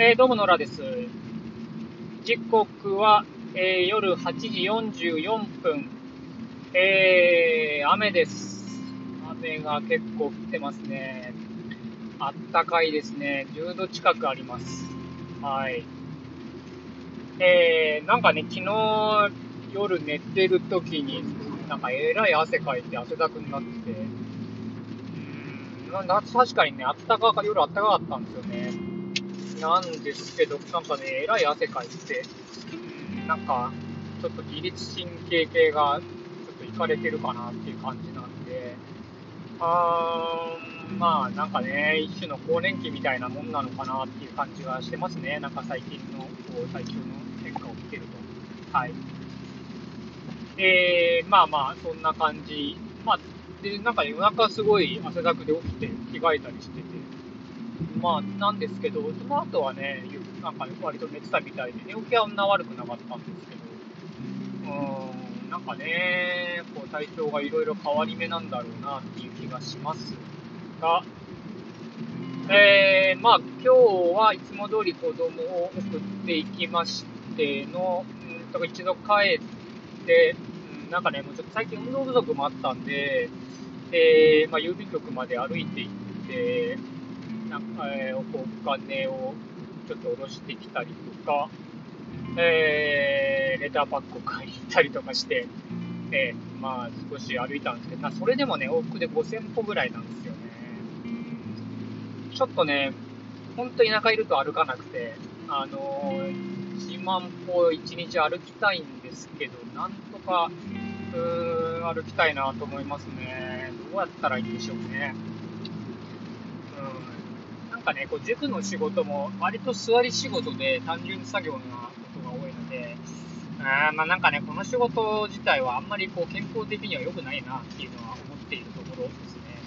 えー、どうも野良です。時刻は、えー、夜8時44分。えー、雨です。雨が結構降ってますね。あったかいですね。10度近くあります。はい。えー、なんかね、昨日夜寝てる時に、なんかえらい汗かいて汗だくになってて、うん、確かにね、あったかか、夜あったかかったんですよね。なんですけど、なんかね、えらい汗かいて、なんか、ちょっと自律神経系がちょっといかれてるかなっていう感じなんで、あーまあなんかね、一種の更年期みたいなもんなのかなっていう感じがしてますね。なんか最近のこう体調の変化を見てると。はい。えー、まあまあ、そんな感じ。まあ、で、なんか夜中すごい汗だくで起きて着替えたりしてて、まあ、なんですけど、その後はね、なんか割と寝てたみたいで、寝起きはあんな悪くなかったんですけど、うーん、なんかね、こう体調がいろいろ変わり目なんだろうなっていう気がしますが、えー、まあ今日はいつも通り子供を送っていきましての、うんと一度帰って、うん、なんかね、もうちょっと最近運動不足もあったんで、えー、まあ、郵便局まで歩いて行って、なんか、えー、お金をちょっと下ろしてきたりとか、えー、レターパックを買いに行ったりとかして、えー、まあ少し歩いたんですけど、それでもね、往復で5000歩ぐらいなんですよね。ちょっとね、ほんと田舎いると歩かなくて、あの、1万歩1日歩きたいんですけど、なんとか、うーん、歩きたいなと思いますね。どうやったらいいんでしょうね。かね、こう塾の仕事も割と座り仕事で単純作業なことが多いので、あまあなんかね、この仕事自体はあんまりこう健康的には良くないなっていうのは思っているところですね。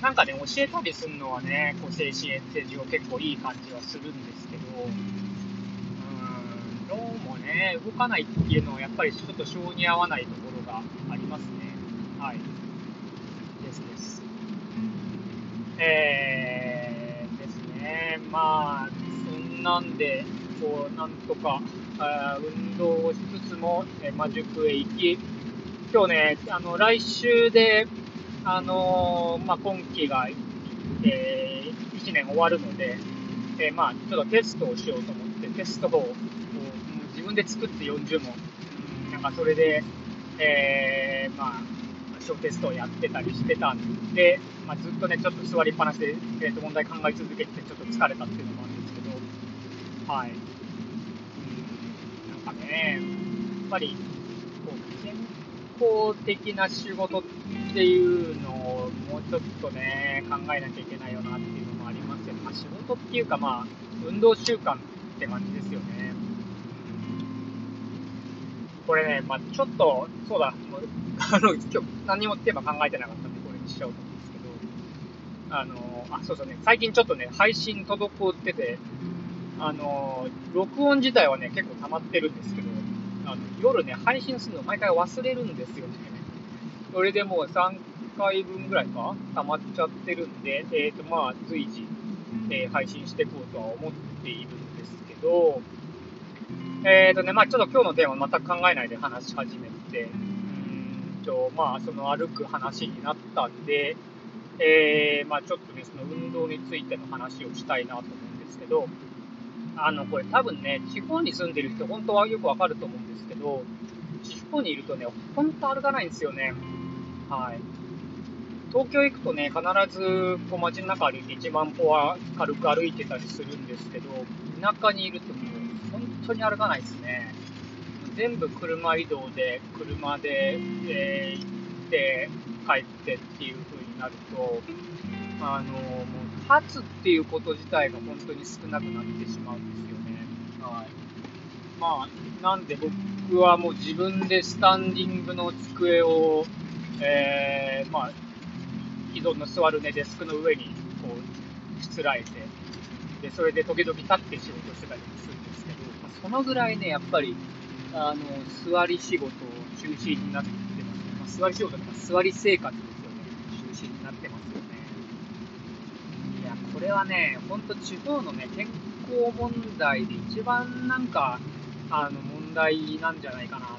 なんかね、教えたりするのはね、こう精神衛生上結構いい感じはするんですけど、うーん、どうもね、動かないっていうのはやっぱりちょっと性に合わないところがありますね。はい。ですです。えーまあ、そんなんで、こう、なんとか、あ運動をしつつも、えまあ、塾へ行き、今日ね、あの、来週で、あのー、まあ、今期が、えー、1年終わるので、えー、まあ、ちょっとテストをしようと思って、テストを、自分で作って40問、なんかそれで、えー、まあ、小テストをやってたりしてたんで、まあ、ずっとね、ちょっと座りっぱなしで、えー、と問題考え続けて、ちょっと疲れたっていうのもあるんですけど、はい。うん、なんかね、やっぱり、こう、健康的な仕事っていうのをもうちょっとね、考えなきゃいけないよなっていうのもありますよね。まあ、仕事っていうか、まあ、運動習慣って感じですよね。これね、まあ、ちょっと、そうだ、あの、今日何もテーマ考えてなかったんで、これにしようと思うんですけど、あの、あ、そうそうね、最近ちょっとね、配信滞ってて、あの、録音自体はね、結構溜まってるんですけど、あの夜ね、配信するの毎回忘れるんですよね。それでもう3回分ぐらいか溜まっちゃってるんで、えっ、ー、と、まあ、随時、えー、配信していこうとは思っているんですけど、えっ、ー、とね、まあちょっと今日のテーマ全く考えないで話し始めて、と、まあ、その歩く話になったんで、えー、まあ、ちょっとね、その運動についての話をしたいなと思うんですけど、あの、これ多分ね、地方に住んでる人、本当はよくわかると思うんですけど、地方にいるとね、ほんと歩かないんですよね。はい。東京行くとね、必ずこう街の中歩いて1万歩は軽く歩いてたりするんですけど、田舎にいるともう本当に歩かないですね。全部車移動で、車で、えー、行って帰ってっていう風になると、あの、もう立つっていうこと自体が本当に少なくなってしまうんですよね。はい。まあ、なんで僕はもう自分でスタンディングの机を、えー、まあ、既存の座るね、デスクの上にこう、しつらえて、で、それで時々立って仕事してたりもするんですけど、まあ、そのぐらいね、やっぱり、あの、座り仕事を中心になってますね。まあ、座り仕事とか座り生活ですよね。中心になってますよね。いや、これはね、ほんと地方のね、健康問題で一番なんか、あの、問題なんじゃないかなと思っ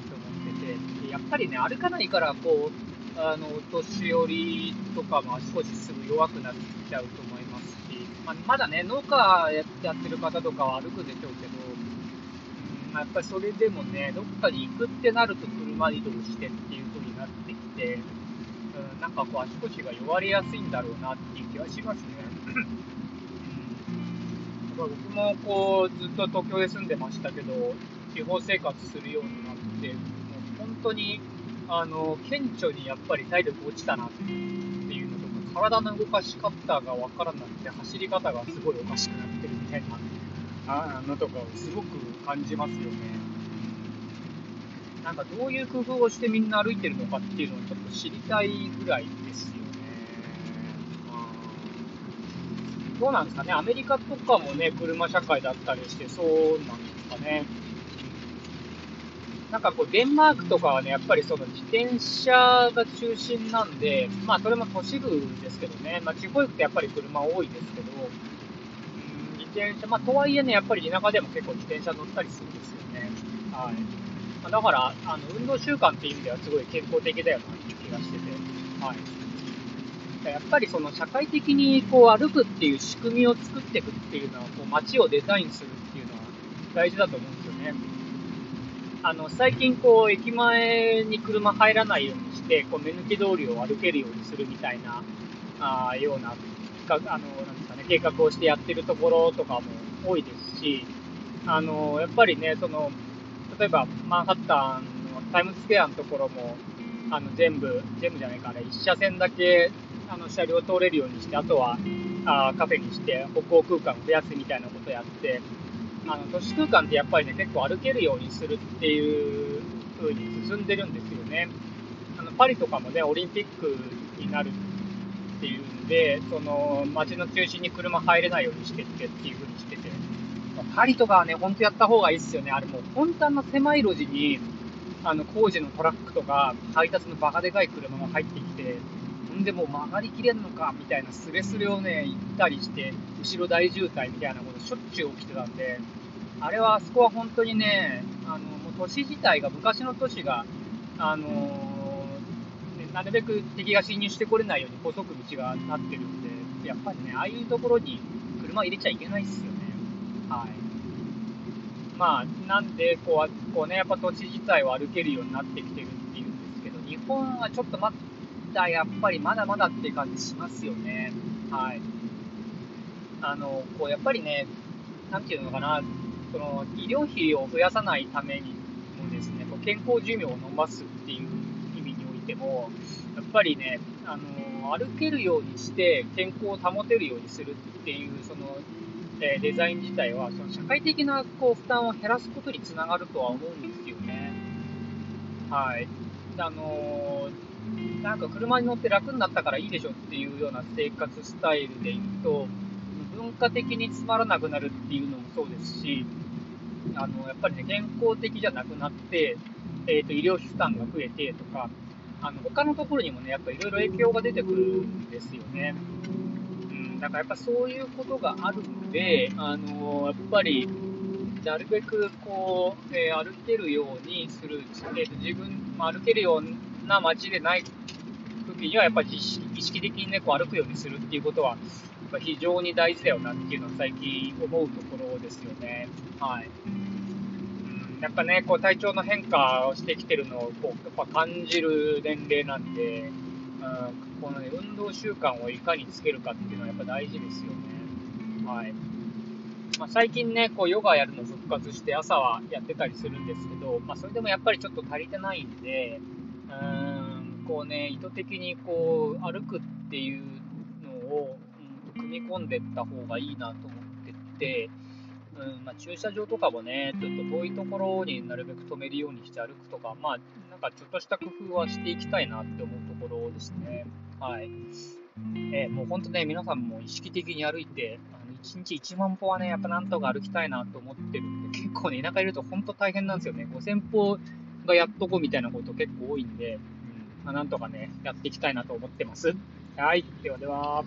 てて、やっぱりね、歩かないから、こう、あの、お年寄りとかも足腰すぐ弱くなっちゃうと思いますし、まあ、まだね、農家やってる方とかは歩くでしょうけど、うん、やっぱりそれでもね、どっかに行くってなると車移動してっていう風になってきて、うん、なんかこう足腰が弱りやすいんだろうなっていう気はしますね。僕もこうずっと東京で住んでましたけど、地方生活するようになって、もう本当にあの顕著にやっぱり体力落ちたなっていうのとか、体の動かし方がわからなくて、走り方がすごいおかしくなってるみたいなのとかをすごく感じますよね。なんかどういう工夫をしてみんな歩いてるのかっていうのをちょっと知りたいぐらいですよね。どうなんですかね、アメリカとかもね、車社会だったりして、そうなんですかね。なんかこう、デンマークとかはね、やっぱりその自転車が中心なんで、まあそれも都市部ですけどね、まあ地方行くとやっぱり車多いですけど、転車、まあとはいえね、やっぱり田舎でも結構自転車乗ったりするんですよね。はい。まだから、あの、運動習慣っていう意味ではすごい健康的だよなっていう気がしてて、はい。やっぱりその社会的にこう歩くっていう仕組みを作っていくっていうのは、こう街をデザインするっていうのは大事だと思うんですよね。あの、最近こう、駅前に車入らないようにして、こう、目抜き通りを歩けるようにするみたいな、ああような、あの、なんですかね、計画をしてやってるところとかも多いですし、あの、やっぱりね、その、例えばマンハッタンのタイムズスクエアのところも、あの全部、全部じゃないか、あれ、1車線だけあの車両通れるようにして、あとはあカフェにして歩行空間を増やすみたいなことをやって、あの都市空間ってやっぱりね、結構歩けるようにするっていう風に進んでるんですよね。あのパリとかもね、オリンピックになるっていうんで、その街の中心に車入れないようにしてってっていう風にしてて、パリとかはね、ほんとやった方がいいっすよね。あれもう、本当あの狭い路地に、あの、工事のトラックとか、配達のバカでかい車が入ってきて、ほんでもう曲がりきれんのか、みたいなスレスレをね、行ったりして、後ろ大渋滞みたいなことしょっちゅう起きてたんで、あれは、あそこは本当にね、あの、もう都市自体が、昔の都市が、あの、なるべく敵が侵入してこれないように細く道がなってるんで、やっぱりね、ああいうところに車入れちゃいけないっすよね。はい。まあ、なんでこう、こうね、やっぱ土地自体を歩けるようになってきてるっていうんですけど、日本はちょっとまだ、やっぱりまだまだって感じしますよね。はい。あの、こう、やっぱりね、なんていうのかな、その、医療費を増やさないためにもですね、こう健康寿命を伸ばすっていう意味においても、やっぱりね、あの、歩けるようにして健康を保てるようにするっていう、その、えデザイン自体は、その社会的なこう負担を減らすことにつながるとは思うんですよね。はい。あの、なんか車に乗って楽になったからいいでしょっていうような生活スタイルで言うと、文化的につまらなくなるっていうのもそうですし、あの、やっぱりね、健康的じゃなくなって、えっ、ー、と、医療費負担が増えてとか、あの、他のところにもね、やっぱいろいろ影響が出てくるんですよね。だからやっぱそういうことがあるんで、あのやっぱり、なるべくこう、えー、歩けるようにする、えーと、自分、まあ、歩けるような街でない時には、やっぱり意識的にね、こう歩くようにするっていうことは、非常に大事だよなっていうのは最近思うところですよね。はい。やっぱね、こう体調の変化をしてきてるのをこうやっぱ感じる年齢なんで、うんこのね、運動習慣をいかにつけるかっていうのはやっぱ大事ですよね。はい。まあ、最近ね、こうヨガやるの復活して朝はやってたりするんですけど、まあ、それでもやっぱりちょっと足りてないんで、うーん、こうね、意図的にこう歩くっていうのを、うん、組み込んでった方がいいなと思ってて、うんまあ、駐車場とかもね、ちょっと遠いところになるべく止めるようにして歩くとか、まあ、なんかちょっとした工夫はしていきたいなって思うところですね。はい。えー、もう本当ね、皆さんも意識的に歩いて、あの1日1万歩はね、やっぱなんとか歩きたいなと思ってるんで、結構ね、田舎いると本当大変なんですよね。5000歩がやっとこみたいなこと結構多いんで、うんまあ、なんとかね、やっていきたいなと思ってます。はい。ではでは。